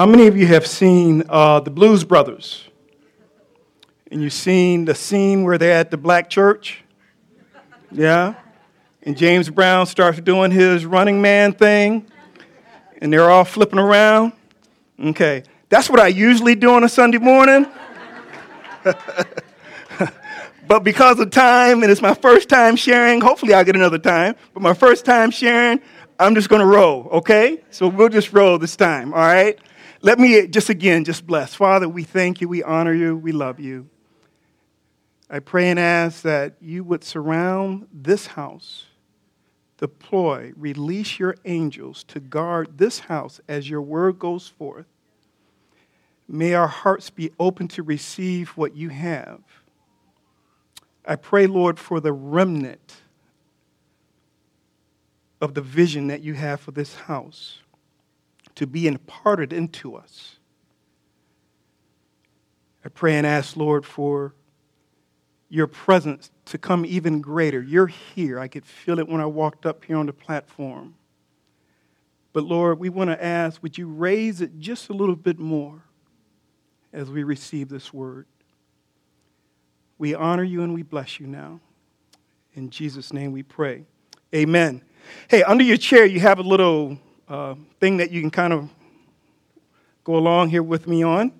How many of you have seen uh, the Blues Brothers? And you've seen the scene where they're at the black church? Yeah? And James Brown starts doing his running man thing, and they're all flipping around. Okay, that's what I usually do on a Sunday morning. but because of time, and it's my first time sharing, hopefully I'll get another time, but my first time sharing, I'm just to roll, okay? So we'll just roll this time, all right? Let me just again just bless. Father, we thank you, we honor you, we love you. I pray and ask that you would surround this house, deploy, release your angels to guard this house as your word goes forth. May our hearts be open to receive what you have. I pray, Lord, for the remnant of the vision that you have for this house to be imparted into us. I pray and ask, Lord, for your presence to come even greater. You're here. I could feel it when I walked up here on the platform. But Lord, we want to ask, would you raise it just a little bit more as we receive this word? We honor you and we bless you now. In Jesus' name we pray. Amen. Hey, under your chair, you have a little uh, thing that you can kind of go along here with me on.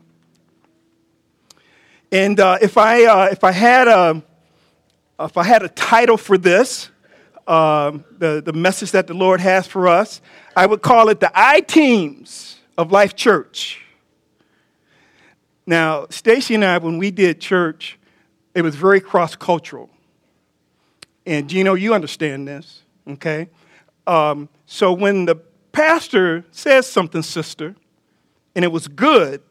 And uh, if, I, uh, if, I had a, if I had a title for this, um, the, the message that the Lord has for us, I would call it the I teams of Life Church. Now, Stacy and I, when we did church, it was very cross cultural. And Gino, you understand this, okay? Um, so when the pastor says something, sister, and it was good,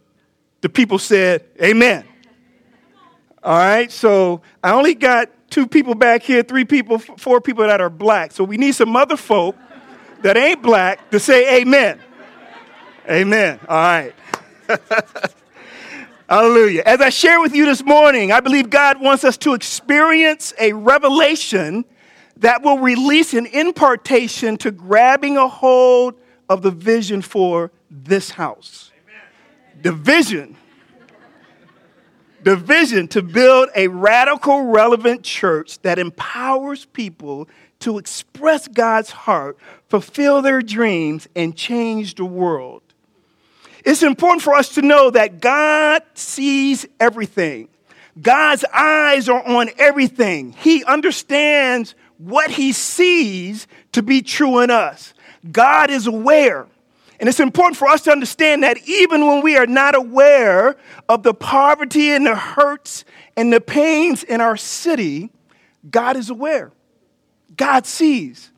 the people said, Amen. All right, so I only got two people back here, three people, four people that are black. So we need some other folk that ain't black to say amen. Amen. All right. Hallelujah. As I share with you this morning, I believe God wants us to experience a revelation that will release an impartation to grabbing a hold of the vision for this house. Amen. The vision. The vision to build a radical, relevant church that empowers people to express God's heart, fulfill their dreams, and change the world. It's important for us to know that God sees everything. God's eyes are on everything. He understands what he sees to be true in us. God is aware. And it's important for us to understand that even when we are not aware of the poverty and the hurts and the pains in our city, God is aware. God sees.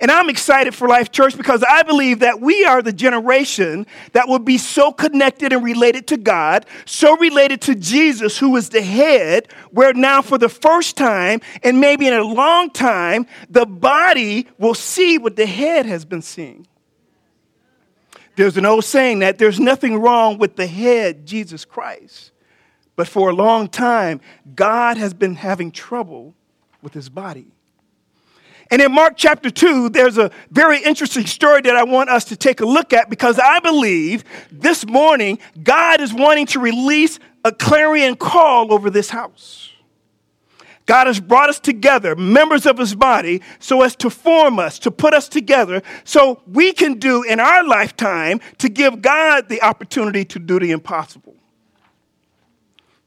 And I'm excited for Life Church because I believe that we are the generation that will be so connected and related to God, so related to Jesus, who is the head, where now for the first time, and maybe in a long time, the body will see what the head has been seeing. There's an old saying that there's nothing wrong with the head, Jesus Christ. But for a long time, God has been having trouble with his body. And in Mark chapter 2, there's a very interesting story that I want us to take a look at because I believe this morning God is wanting to release a clarion call over this house. God has brought us together, members of his body, so as to form us, to put us together, so we can do in our lifetime to give God the opportunity to do the impossible.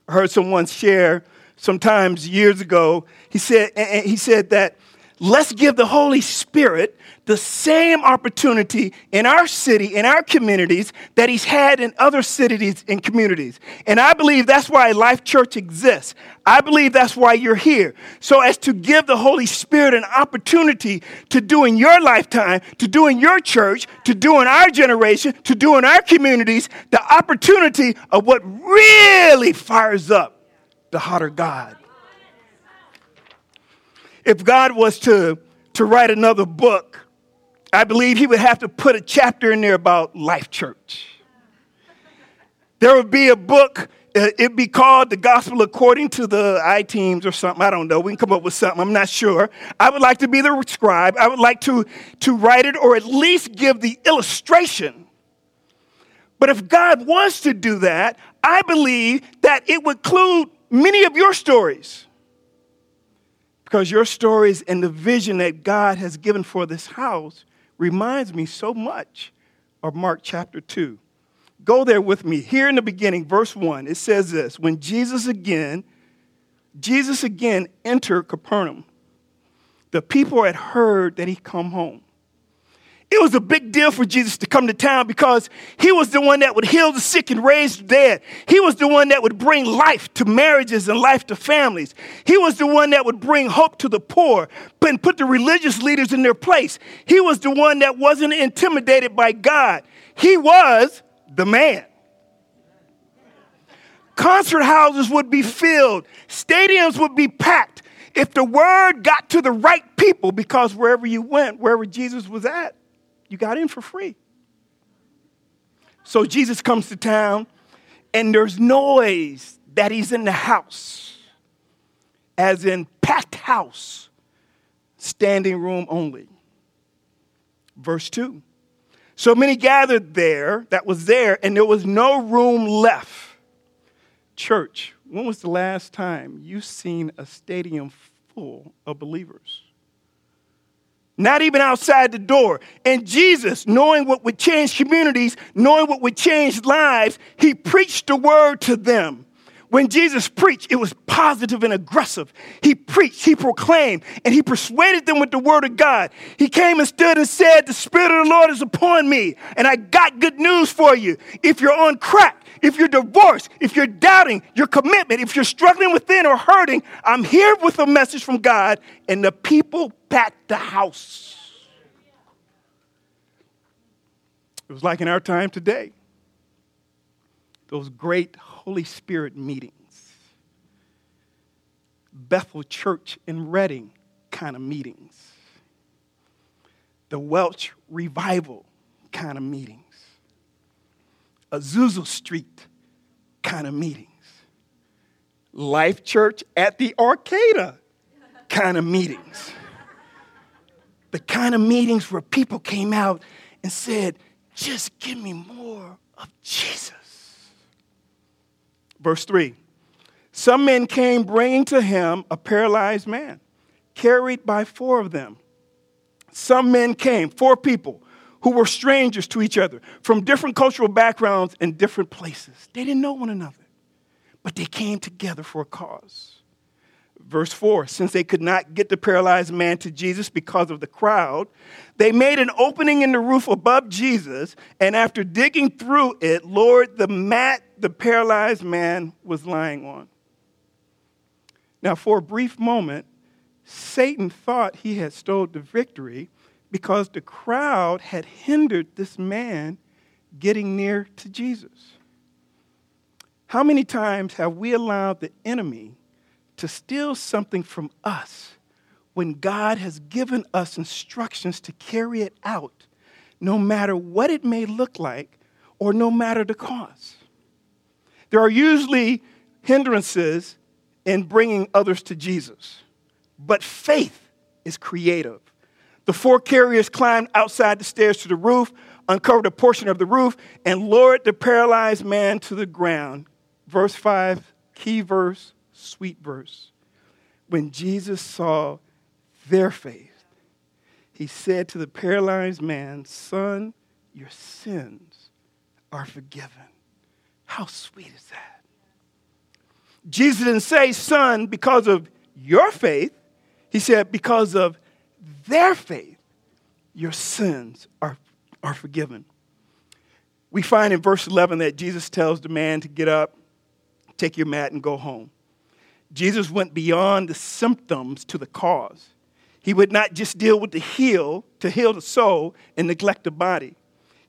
I heard someone share sometimes years ago, he said, and he said that let's give the Holy Spirit the same opportunity in our city, in our communities, that He's had in other cities and communities. And I believe that's why Life Church exists. I believe that's why you're here. So, as to give the Holy Spirit an opportunity to do in your lifetime, to do in your church, to do in our generation, to do in our communities, the opportunity of what really fires up the of God if God was to, to write another book, I believe he would have to put a chapter in there about Life Church. There would be a book, uh, it'd be called The Gospel According to the I Teams or something. I don't know. We can come up with something. I'm not sure. I would like to be the scribe. I would like to, to write it or at least give the illustration But if God wants to do that, I believe that it would include many of your stories. Because your stories and the vision that God has given for this house reminds me so much of Mark chapter 2. Go there with me. Here in the beginning, verse 1, it says this When Jesus again, Jesus again entered Capernaum, the people had heard that he come home. It was a big deal for Jesus to come to town because he was the one that would heal the sick and raise the dead. He was the one that would bring life to marriages and life to families. He was the one that would bring hope to the poor and put the religious leaders in their place. He was the one that wasn't intimidated by God. He was the man. Concert houses would be filled, stadiums would be packed if the word got to the right people because wherever you went, wherever Jesus was at, you got in for free. So Jesus comes to town, and there's noise that he's in the house, as in packed house, standing room only. Verse 2. So many gathered there that was there, and there was no room left. Church, when was the last time you seen a stadium full of believers? Not even outside the door. And Jesus, knowing what would change communities, knowing what would change lives, he preached the word to them. When Jesus preached, it was positive and aggressive. He preached, he proclaimed, and he persuaded them with the word of God. He came and stood and said, The Spirit of the Lord is upon me, and I got good news for you. If you're on crack, if you're divorced, if you're doubting your commitment, if you're struggling within or hurting, I'm here with a message from God, and the people packed the house. It was like in our time today. Those great Holy Spirit meetings. Bethel Church in Redding kind of meetings. The Welsh Revival kind of meetings. Azusa Street kind of meetings. Life Church at the Arcata kind of meetings. The kind of meetings where people came out and said, just give me more of Jesus. Verse 3 Some men came bringing to him a paralyzed man, carried by four of them. Some men came, four people, who were strangers to each other from different cultural backgrounds and different places. They didn't know one another, but they came together for a cause. Verse 4 Since they could not get the paralyzed man to Jesus because of the crowd, they made an opening in the roof above Jesus, and after digging through it, lowered the mat the paralyzed man was lying on. Now, for a brief moment, Satan thought he had stole the victory because the crowd had hindered this man getting near to Jesus. How many times have we allowed the enemy to steal something from us when God has given us instructions to carry it out, no matter what it may look like or no matter the cost? There are usually hindrances in bringing others to Jesus, but faith is creative. The four carriers climbed outside the stairs to the roof, uncovered a portion of the roof, and lowered the paralyzed man to the ground. Verse 5, key verse, sweet verse. When Jesus saw their faith, he said to the paralyzed man, Son, your sins are forgiven. How sweet is that? Jesus didn't say, Son, because of your faith. He said, because of their faith, your sins are, are forgiven. We find in verse 11 that Jesus tells the man to get up, take your mat, and go home. Jesus went beyond the symptoms to the cause. He would not just deal with the heal to heal the soul and neglect the body.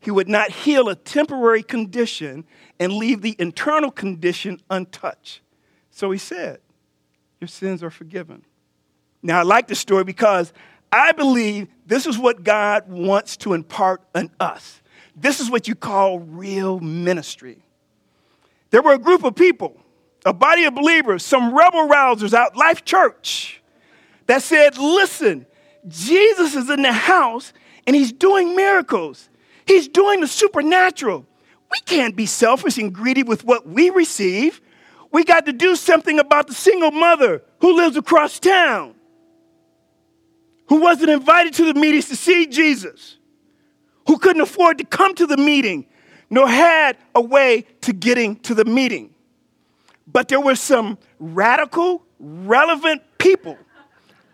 He would not heal a temporary condition and leave the internal condition untouched. So he said, Your sins are forgiven. Now, I like this story because I believe this is what God wants to impart on us. This is what you call real ministry. There were a group of people, a body of believers, some rebel rousers out Life Church that said, listen, Jesus is in the house and he's doing miracles. He's doing the supernatural. we can't be selfish and greedy with what we receive. We got to do something about the single mother who lives across town, who wasn't invited to the meetings to see Jesus, who couldn't afford to come to the meeting, nor had a way to getting to the meeting. But there were some radical, relevant people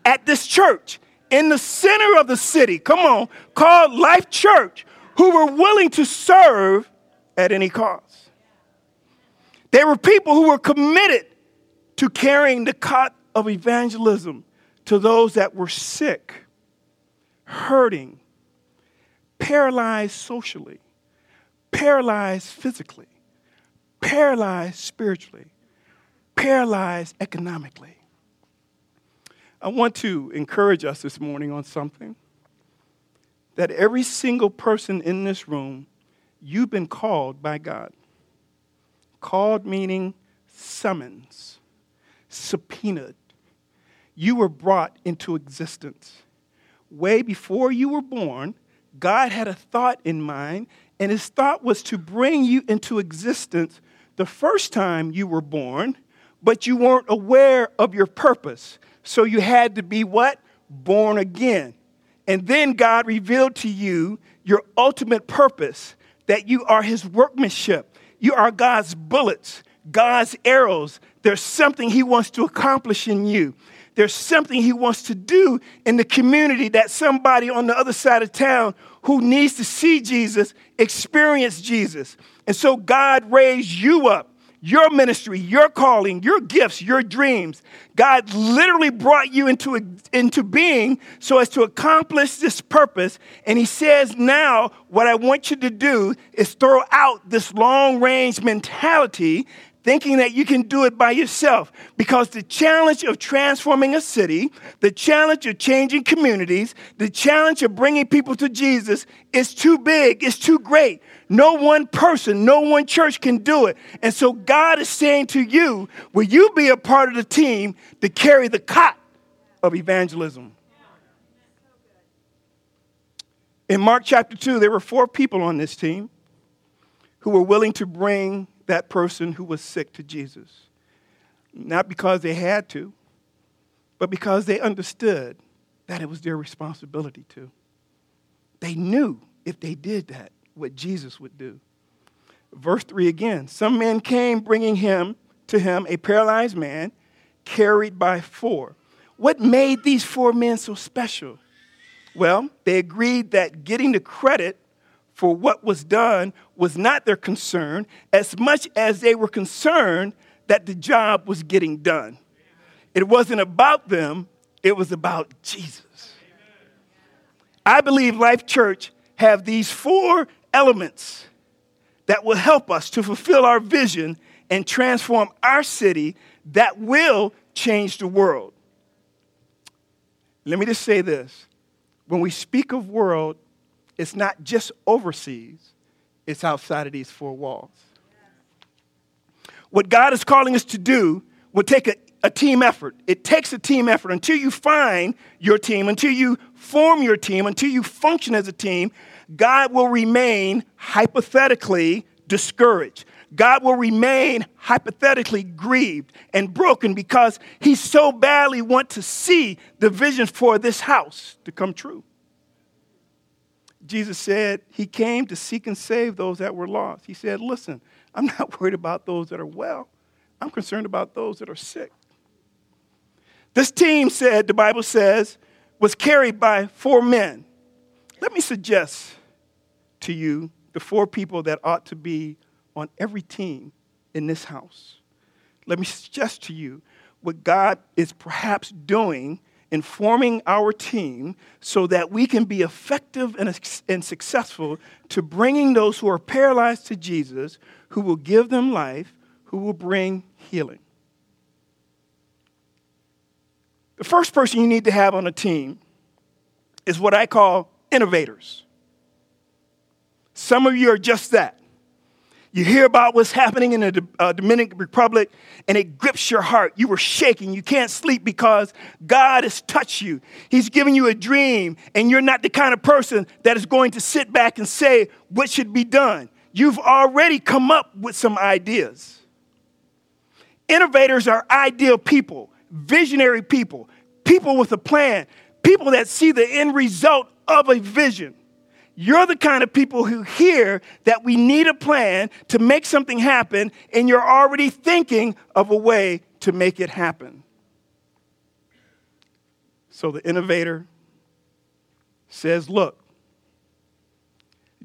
at this church in the center of the city, come on, called Life Church, who were willing to serve at any cost. They were people who were committed to carrying the cot of evangelism to those that were sick, hurting, paralyzed socially, paralyzed physically, paralyzed spiritually, paralyzed economically. I want to encourage us this morning on something that every single person in this room, you've been called by God. Called meaning summons, subpoenaed. You were brought into existence. Way before you were born, God had a thought in mind, and his thought was to bring you into existence the first time you were born, but you weren't aware of your purpose. So you had to be what? Born again. And then God revealed to you your ultimate purpose that you are His workmanship. You are God's bullets, God's arrows. There's something He wants to accomplish in you. There's something He wants to do in the community that somebody on the other side of town who needs to see Jesus experience Jesus. And so God raised you up your ministry, your calling, your gifts, your dreams. God literally brought you into, into being so as to accomplish this purpose. And He says, now, what I want you to do is throw out this long range mentality thinking that you can do it by yourself. Because the challenge of transforming a city, the challenge of changing communities, the challenge of bringing people to Jesus is too big, it's too great. No one person, no one church can do it. And so God is saying to you, will you be a part of the team to carry the cot of evangelism? In Mark chapter 2, there were four people on this team who were willing to bring that person who was sick to Jesus. Not because they had to, but because they understood that it was their responsibility to. They knew if they did that, what Jesus would do. Verse 3 again Some men came bringing him to him a paralyzed man carried by four. What made these four men so special? Well, they agreed that getting the credit for what was done was not their concern as much as they were concerned that the job was getting done. It wasn't about them, it was about Jesus. I believe Life Church have these four elements that will help us to fulfill our vision and transform our city that will change the world. Let me just say this. When we speak of world, it's not just overseas, it's outside of these four walls. What God is calling us to do will take a, a team effort. It takes a team effort until you find your team, until you form your team, until you function as a team. God will remain hypothetically discouraged. God will remain hypothetically grieved and broken because he so badly wants to see the vision for this house to come true. Jesus said he came to seek and save those that were lost. He said, Listen, I'm not worried about those that are well, I'm concerned about those that are sick. This team said, the Bible says, was carried by four men. Let me suggest to you the four people that ought to be on every team in this house. Let me suggest to you what God is perhaps doing in forming our team so that we can be effective and, and successful to bringing those who are paralyzed to Jesus, who will give them life, who will bring healing. The first person you need to have on a team is what I call innovators. Some of you are just that. You hear about what's happening in the uh, Dominican Republic and it grips your heart. You were shaking. You can't sleep because God has touched you. He's given you a dream, and you're not the kind of person that is going to sit back and say what should be done. you've already come up with some ideas. Innovators are ideal people, visionary people, people with a plan, people that see the end result of a vision. You're the kind of people who hear that we need a plan to make something happen, and you're already thinking of a way to make it happen. So the innovator says, Look,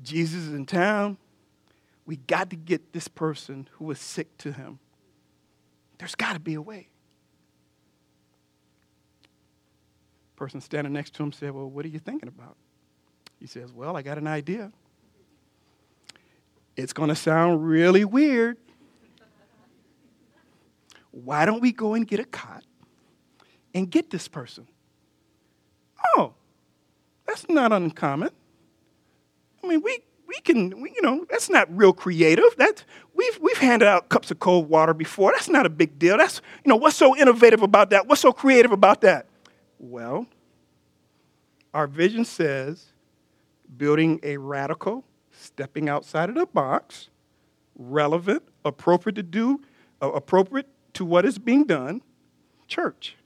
Jesus is in town. We got to get this person who was sick to him. There's got to be a way. Person standing next to him said, Well, what are you thinking about? He says, Well, I got an idea. It's going to sound really weird. Why don't we go and get a cot and get this person? Oh, that's not uncommon. I mean, we, we can, we, you know, that's not real creative. That we've, we've handed out cups of cold water before. That's not a big deal. That's, you know, what's so innovative about that? What's so creative about that? Well, our vision says building a radical, stepping outside of the box, relevant, appropriate to do, uh, appropriate to what is being done, church.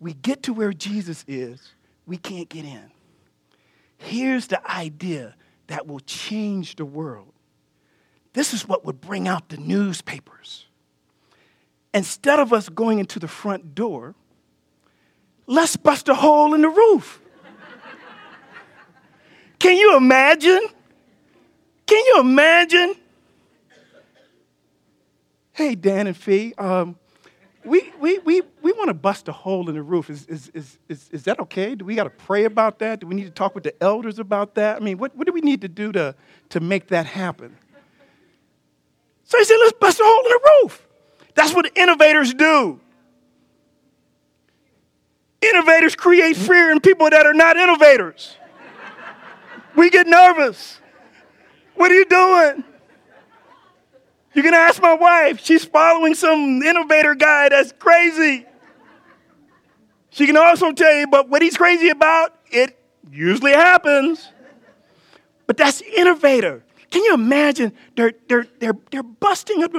We get to where Jesus is, we can't get in. Here's the idea that will change the world. This is what would bring out the newspapers. Instead of us going into the front door, let's bust a hole in the roof. Can you imagine? Can you imagine? Hey, Dan and Fee, um, we, we, we, we want to bust a hole in the roof. Is, is, is, is, is that okay? Do we got to pray about that? Do we need to talk with the elders about that? I mean, what, what do we need to do to, to make that happen? So he said, let's bust a hole in the roof. That's what innovators do. Innovators create fear in people that are not innovators. We get nervous. What are you doing? You can ask my wife. She's following some innovator guy that's crazy. She can also tell you, but what he's crazy about, it usually happens. But that's innovator. Can you imagine? They're, they're, they're, they're busting up.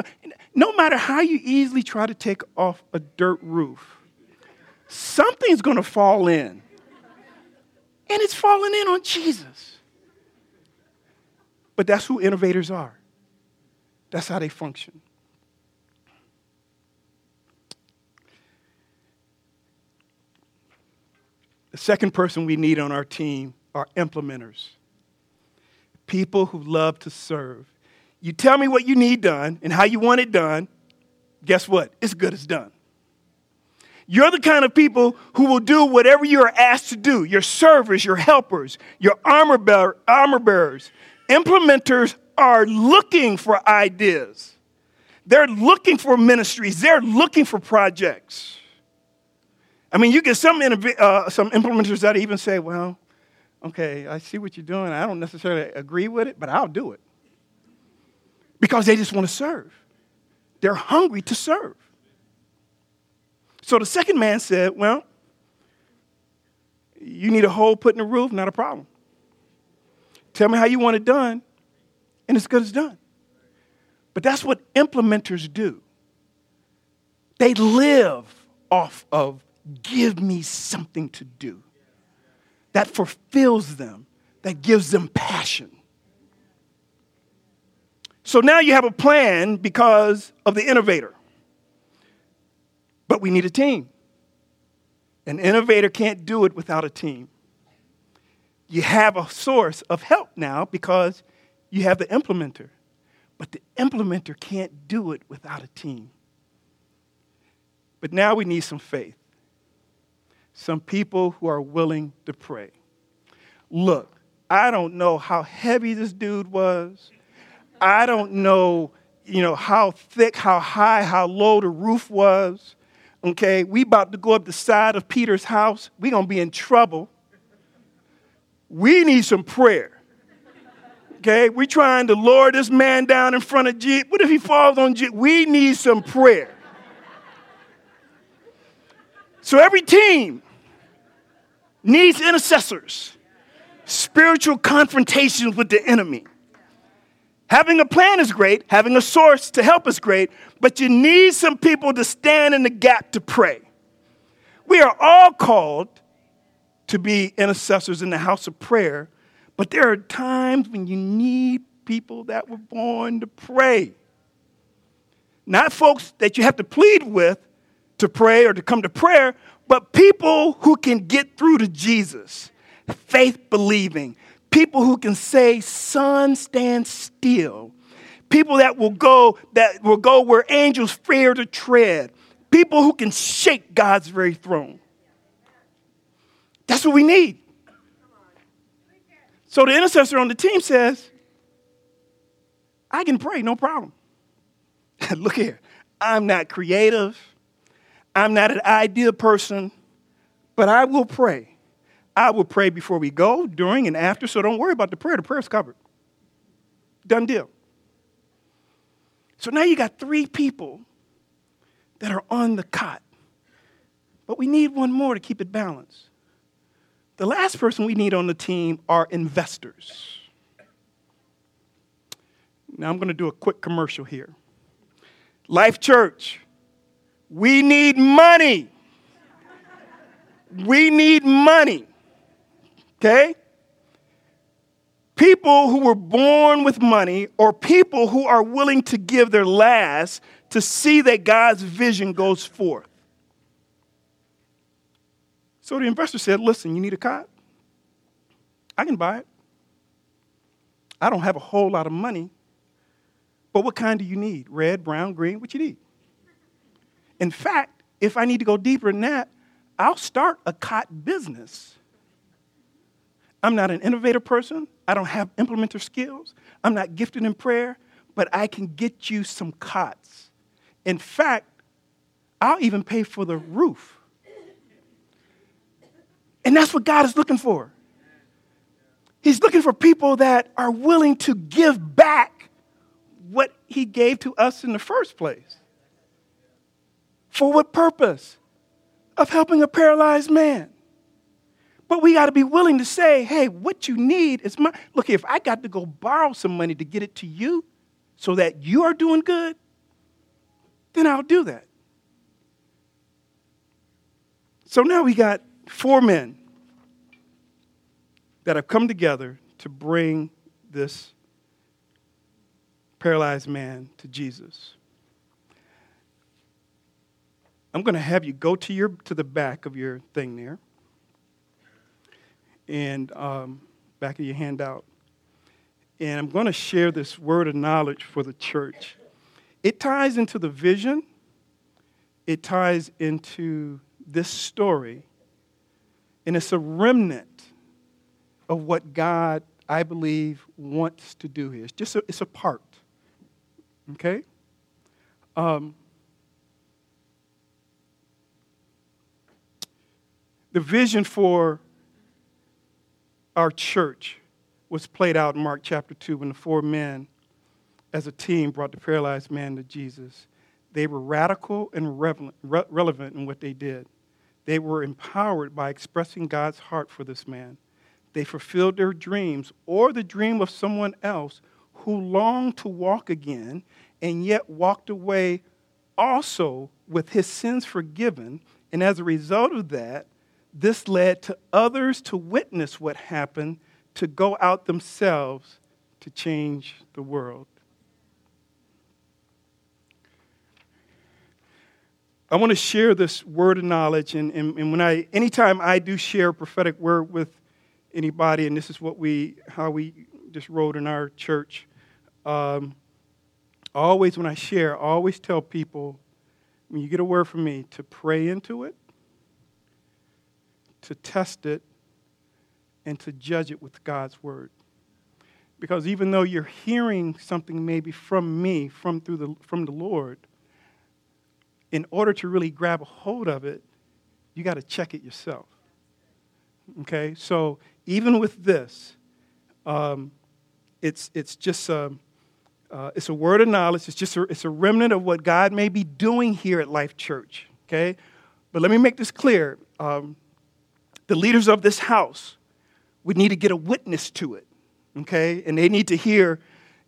No matter how you easily try to take off a dirt roof, something's going to fall in. And it's falling in on Jesus. But that's who innovators are, that's how they function. The second person we need on our team are implementers people who love to serve. You tell me what you need done and how you want it done, guess what? It's good as done. You're the kind of people who will do whatever you are asked to do. Your servers, your helpers, your armor, armor bearers, Implementers are looking for ideas. They're looking for ministries. They're looking for projects. I mean, you get some, uh, some implementers that even say, well, okay, I see what you're doing. I don't necessarily agree with it, but I'll do it. Because they just want to serve. They're hungry to serve. So the second man said, well, you need a hole put in the roof, not a problem. Tell me how you want it done, and it's good as done. But that's what implementers do. They live off of give me something to do that fulfills them, that gives them passion. So now you have a plan because of the innovator. But we need a team. An innovator can't do it without a team you have a source of help now because you have the implementer. But the implementer can't do it without a team. But now we need some faith. Some people who are willing to pray. Look, I don't know how heavy this dude was. I don't know, you know, how thick, how high, how low the roof was. Okay, we about to go up the side of Peter's house. We're going to be in trouble we need some prayer. Okay, we're trying to lower this man down in front of Jesus. What if he falls on Jesus? We need some prayer. So every team needs intercessors, spiritual confrontations with the enemy. Having a plan is great, having a source to help is great, but you need some people to stand in the gap to pray. We are all called to be intercessors in the house of prayer, but there are times when you need people that were born to pray. Not folks that you have to plead with to pray or to come to prayer, but people who can get through to Jesus, faith believing, people who can say, Son, stand still. People that will go, that will go where angels fear to tread. People who can shake God's very throne. That's what we need. So the intercessor on the team says, I can pray, no problem. Look here, I'm not creative. I'm not an ideal person, but I will pray. I will pray before we go, during, and after, so don't worry about the prayer. The prayer's covered. Done deal. So now you got three people that are on the cot. But we need one more to keep it balanced. The last person we need on the team are investors. Now I'm going to do a quick commercial here. Life Church, we need money. We need money. Okay? People who were born with money or people who are willing to give their last to see that God's vision goes forth. So the investor said, Listen, you need a cot? I can buy it. I don't have a whole lot of money, but what kind do you need? Red, brown, green? What you need? In fact, if I need to go deeper than that, I'll start a cot business. I'm not an innovative person. I don't have implementer skills. I'm not gifted in prayer, but I can get you some cots. In fact, I'll even pay for the roof. And that's what God is looking for. He's looking for people that are willing to give back what He gave to us in the first place. For what purpose? Of helping a paralyzed man. But we got to be willing to say, hey, what you need is my. Look, if I got to go borrow some money to get it to you so that you are doing good, then I'll do that. So now we got four men that have come together to bring this paralyzed man to Jesus. I'm going to have you go to your to the back of your thing there, and um, back of your handout, and I'm going to share this word of knowledge for the church. It ties into the vision. It ties into this story, and it's a remnant of what God, I believe, wants to do here. It's just a, it's a part. Okay. Um, The vision for our church was played out in Mark chapter 2 when the four men, as a team, brought the paralyzed man to Jesus. They were radical and relevant in what they did. They were empowered by expressing God's heart for this man. They fulfilled their dreams or the dream of someone else who longed to walk again and yet walked away also with his sins forgiven. And as a result of that, this led to others to witness what happened, to go out themselves to change the world. I want to share this word of knowledge, and, and, and when I, anytime I do share a prophetic word with anybody, and this is what we, how we just wrote in our church, um, always when I share, I always tell people, when you get a word from me, to pray into it, to test it and to judge it with God's word. Because even though you're hearing something maybe from me, from, through the, from the Lord, in order to really grab a hold of it, you got to check it yourself. Okay? So even with this, um, it's, it's just a, uh, it's a word of knowledge. It's just a, it's a remnant of what God may be doing here at Life Church. Okay? But let me make this clear. Um, the leaders of this house, would need to get a witness to it, okay? And they need to hear,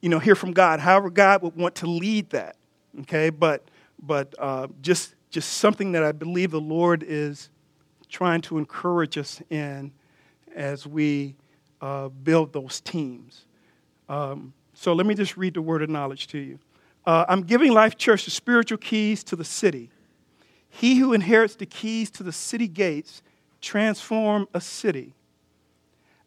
you know, hear from God, however God would want to lead that, okay? But, but uh, just, just something that I believe the Lord is trying to encourage us in as we uh, build those teams. Um, so let me just read the word of knowledge to you. Uh, I'm giving Life Church the spiritual keys to the city. He who inherits the keys to the city gates transform a city.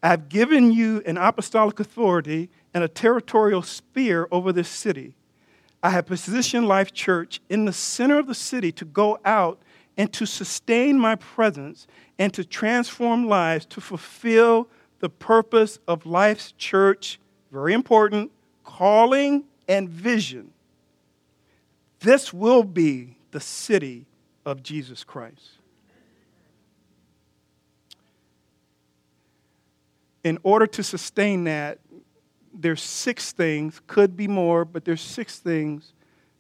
I've given you an apostolic authority and a territorial sphere over this city. I have positioned Life Church in the center of the city to go out and to sustain my presence and to transform lives to fulfill the purpose of Life's church, very important, calling and vision. This will be the city of Jesus Christ. In order to sustain that, there's six things, could be more, but there's six things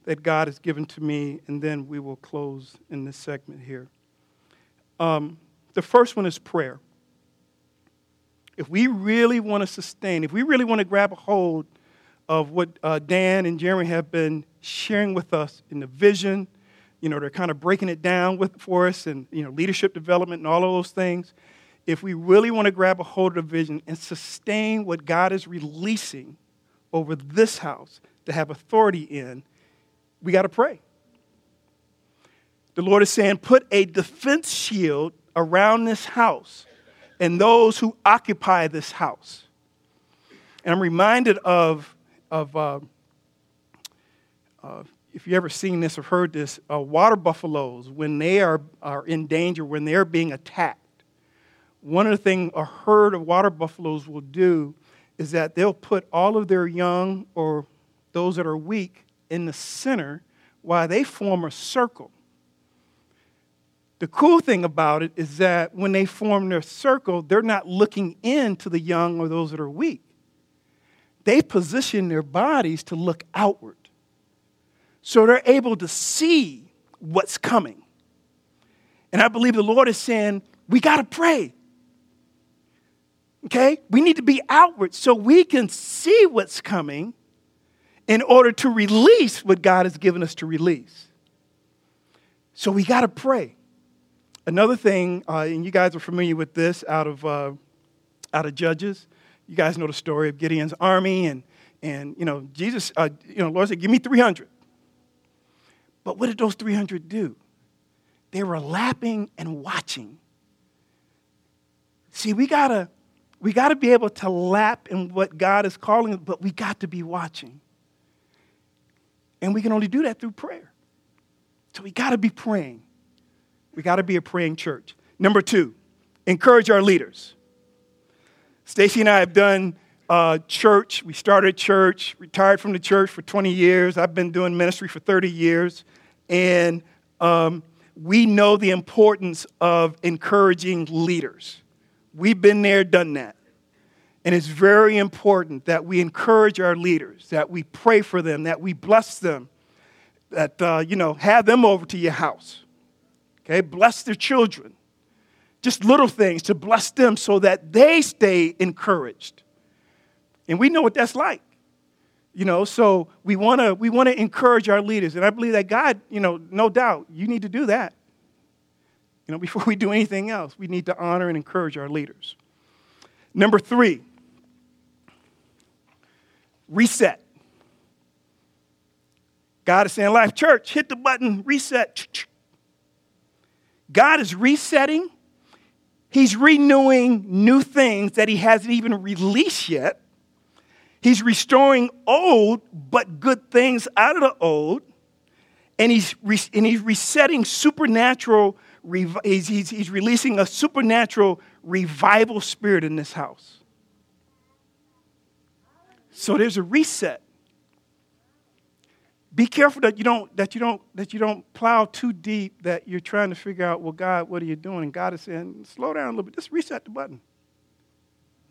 that God has given to me, and then we will close in this segment here. Um, the first one is prayer. If we really want to sustain, if we really want to grab a hold of what uh, Dan and Jeremy have been sharing with us in the vision, you know, they're kind of breaking it down with, for us and, you know, leadership development and all of those things. If we really want to grab a hold of the vision and sustain what God is releasing over this house to have authority in, we got to pray. The Lord is saying, put a defense shield around this house and those who occupy this house. And I'm reminded of, of uh, uh, if you've ever seen this or heard this, uh, water buffaloes, when they are, are in danger, when they're being attacked, one of the things a herd of water buffaloes will do is that they'll put all of their young or those that are weak in the center while they form a circle. The cool thing about it is that when they form their circle, they're not looking into the young or those that are weak. They position their bodies to look outward. So they're able to see what's coming. And I believe the Lord is saying, we got to pray. Okay? We need to be outward so we can see what's coming in order to release what God has given us to release. So we got to pray. Another thing, uh, and you guys are familiar with this out of, uh, out of Judges. You guys know the story of Gideon's army, and, and you know, Jesus, uh, you know, Lord said, Give me 300. But what did those 300 do? They were lapping and watching. See, we gotta, we gotta be able to lap in what God is calling, but we got to be watching. And we can only do that through prayer. So we got to be praying. We got to be a praying church. Number two, encourage our leaders. Stacy and I have done uh, church. We started church, retired from the church for 20 years. I've been doing ministry for 30 years. And um, we know the importance of encouraging leaders. We've been there, done that. And it's very important that we encourage our leaders, that we pray for them, that we bless them, that, uh, you know, have them over to your house. Okay? Bless their children. Just little things to bless them so that they stay encouraged. And we know what that's like. You know, so we want to we want to encourage our leaders, and I believe that God, you know, no doubt, you need to do that. You know, before we do anything else, we need to honor and encourage our leaders. Number three, reset. God is saying, Life Church, hit the button, reset. God is resetting. He's renewing new things that He hasn't even released yet. He's restoring old but good things out of the old. And He's, re- and he's resetting supernatural, he's, he's, he's releasing a supernatural revival spirit in this house. So there's a reset. Be careful that you don't that you don't that you don't plow too deep that you're trying to figure out, well, God, what are you doing? And God is saying, slow down a little bit. Just reset the button.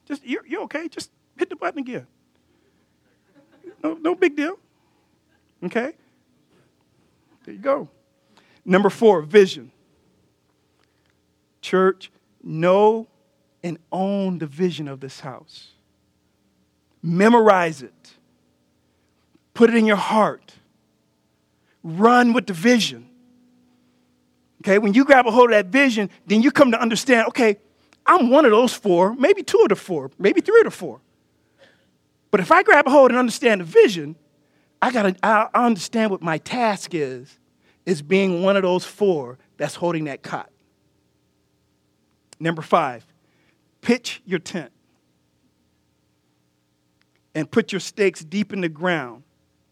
Just you're, you're okay. Just hit the button again. No, no big deal. Okay? There you go. Number four, vision. Church, know and own the vision of this house. Memorize it, put it in your heart, run with the vision. Okay, when you grab a hold of that vision, then you come to understand okay, I'm one of those four, maybe two of the four, maybe three of the four. But if I grab a hold and understand the vision, I gotta I understand what my task is, is being one of those four that's holding that cot. Number five, pitch your tent and put your stakes deep in the ground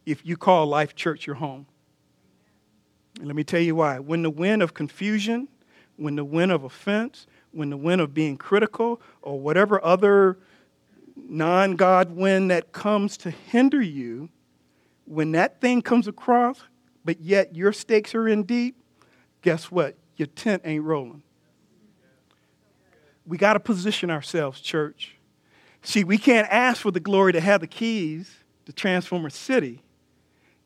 if you call Life Church your home. And let me tell you why. When the wind of confusion, when the wind of offense, when the wind of being critical, or whatever other non God wind that comes to hinder you, when that thing comes across, but yet your stakes are in deep, guess what? Your tent ain't rolling. We got to position ourselves, church. See, we can't ask for the glory to have the keys to transform a city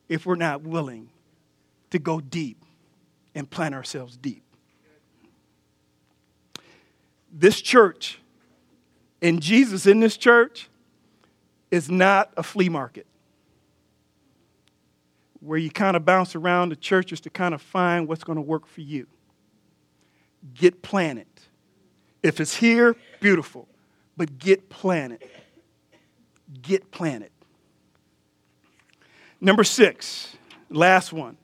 if we're not willing to go deep and plant ourselves deep. This church and Jesus in this church is not a flea market where you kind of bounce around the churches to kind of find what's going to work for you. Get planted. If it's here, beautiful, but get planted. Get planted. Number six, last one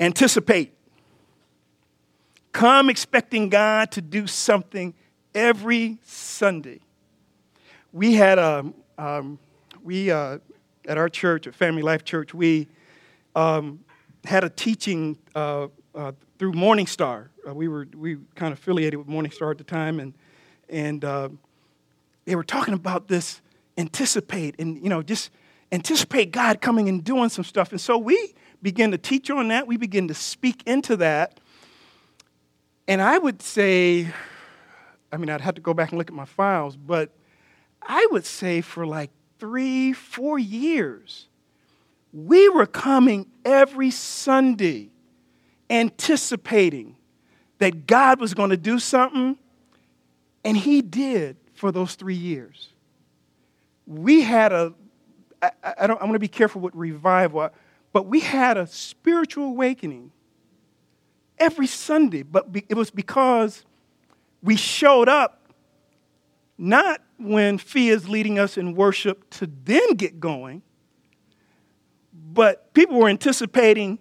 anticipate. Come expecting God to do something every Sunday. We had a, um, we, uh, at our church, at Family Life Church, we um, had a teaching uh, uh, through Morning Star. Uh, we were we kind of affiliated with Morning Star at the time, and and uh, they were talking about this anticipate and you know just anticipate God coming and doing some stuff. And so we began to teach on that. We began to speak into that. And I would say, I mean, I'd have to go back and look at my files, but I would say for like three, four years, we were coming every Sunday anticipating that God was going to do something, and He did for those three years. We had a, I, I don't, I'm going to be careful with revival, but we had a spiritual awakening every Sunday, but it was because we showed up not when fear is leading us in worship to then get going, but people were anticipating,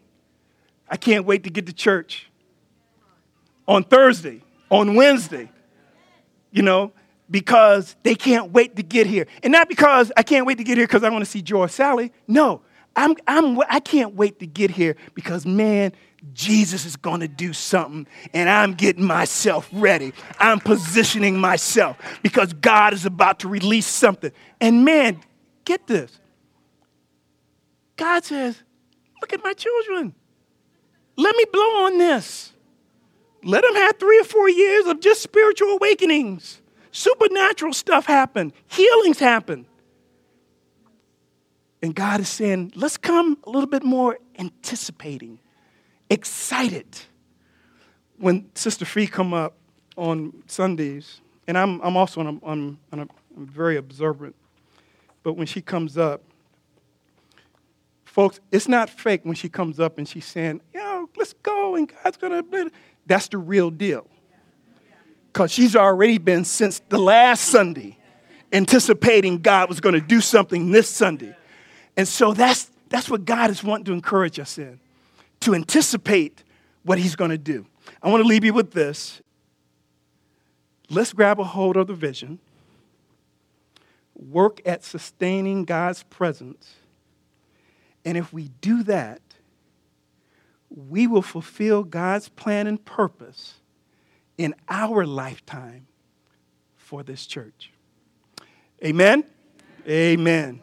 I can't wait to get to church on Thursday, on Wednesday, you know, because they can't wait to get here. And not because I can't wait to get here because I want to see or Sally. No, I'm, I'm, I can't wait to get here because, man, Jesus is going to do something, and I'm getting myself ready. I'm positioning myself because God is about to release something. And man, get this God says, Look at my children. Let me blow on this. Let them have three or four years of just spiritual awakenings. Supernatural stuff happen, healings happen. And God is saying, let's come a little bit more anticipating excited when Sister Free come up on Sundays, and I'm, I'm also on a, I'm, on a, I'm very observant, but when she comes up, folks, it's not fake when she comes up and she's saying, yo, let's go, and God's gonna, that's the real deal. Because she's already been since the last Sunday anticipating God was gonna do something this Sunday. And so that's, that's what God is wanting to encourage us in to anticipate what he's to do. I want to leave you with this. Let's grab a hold of the vision, work at sustaining God's presence, and if we do that, we will fulfill God's plan and purpose in our lifetime for this church. Amen? Amen.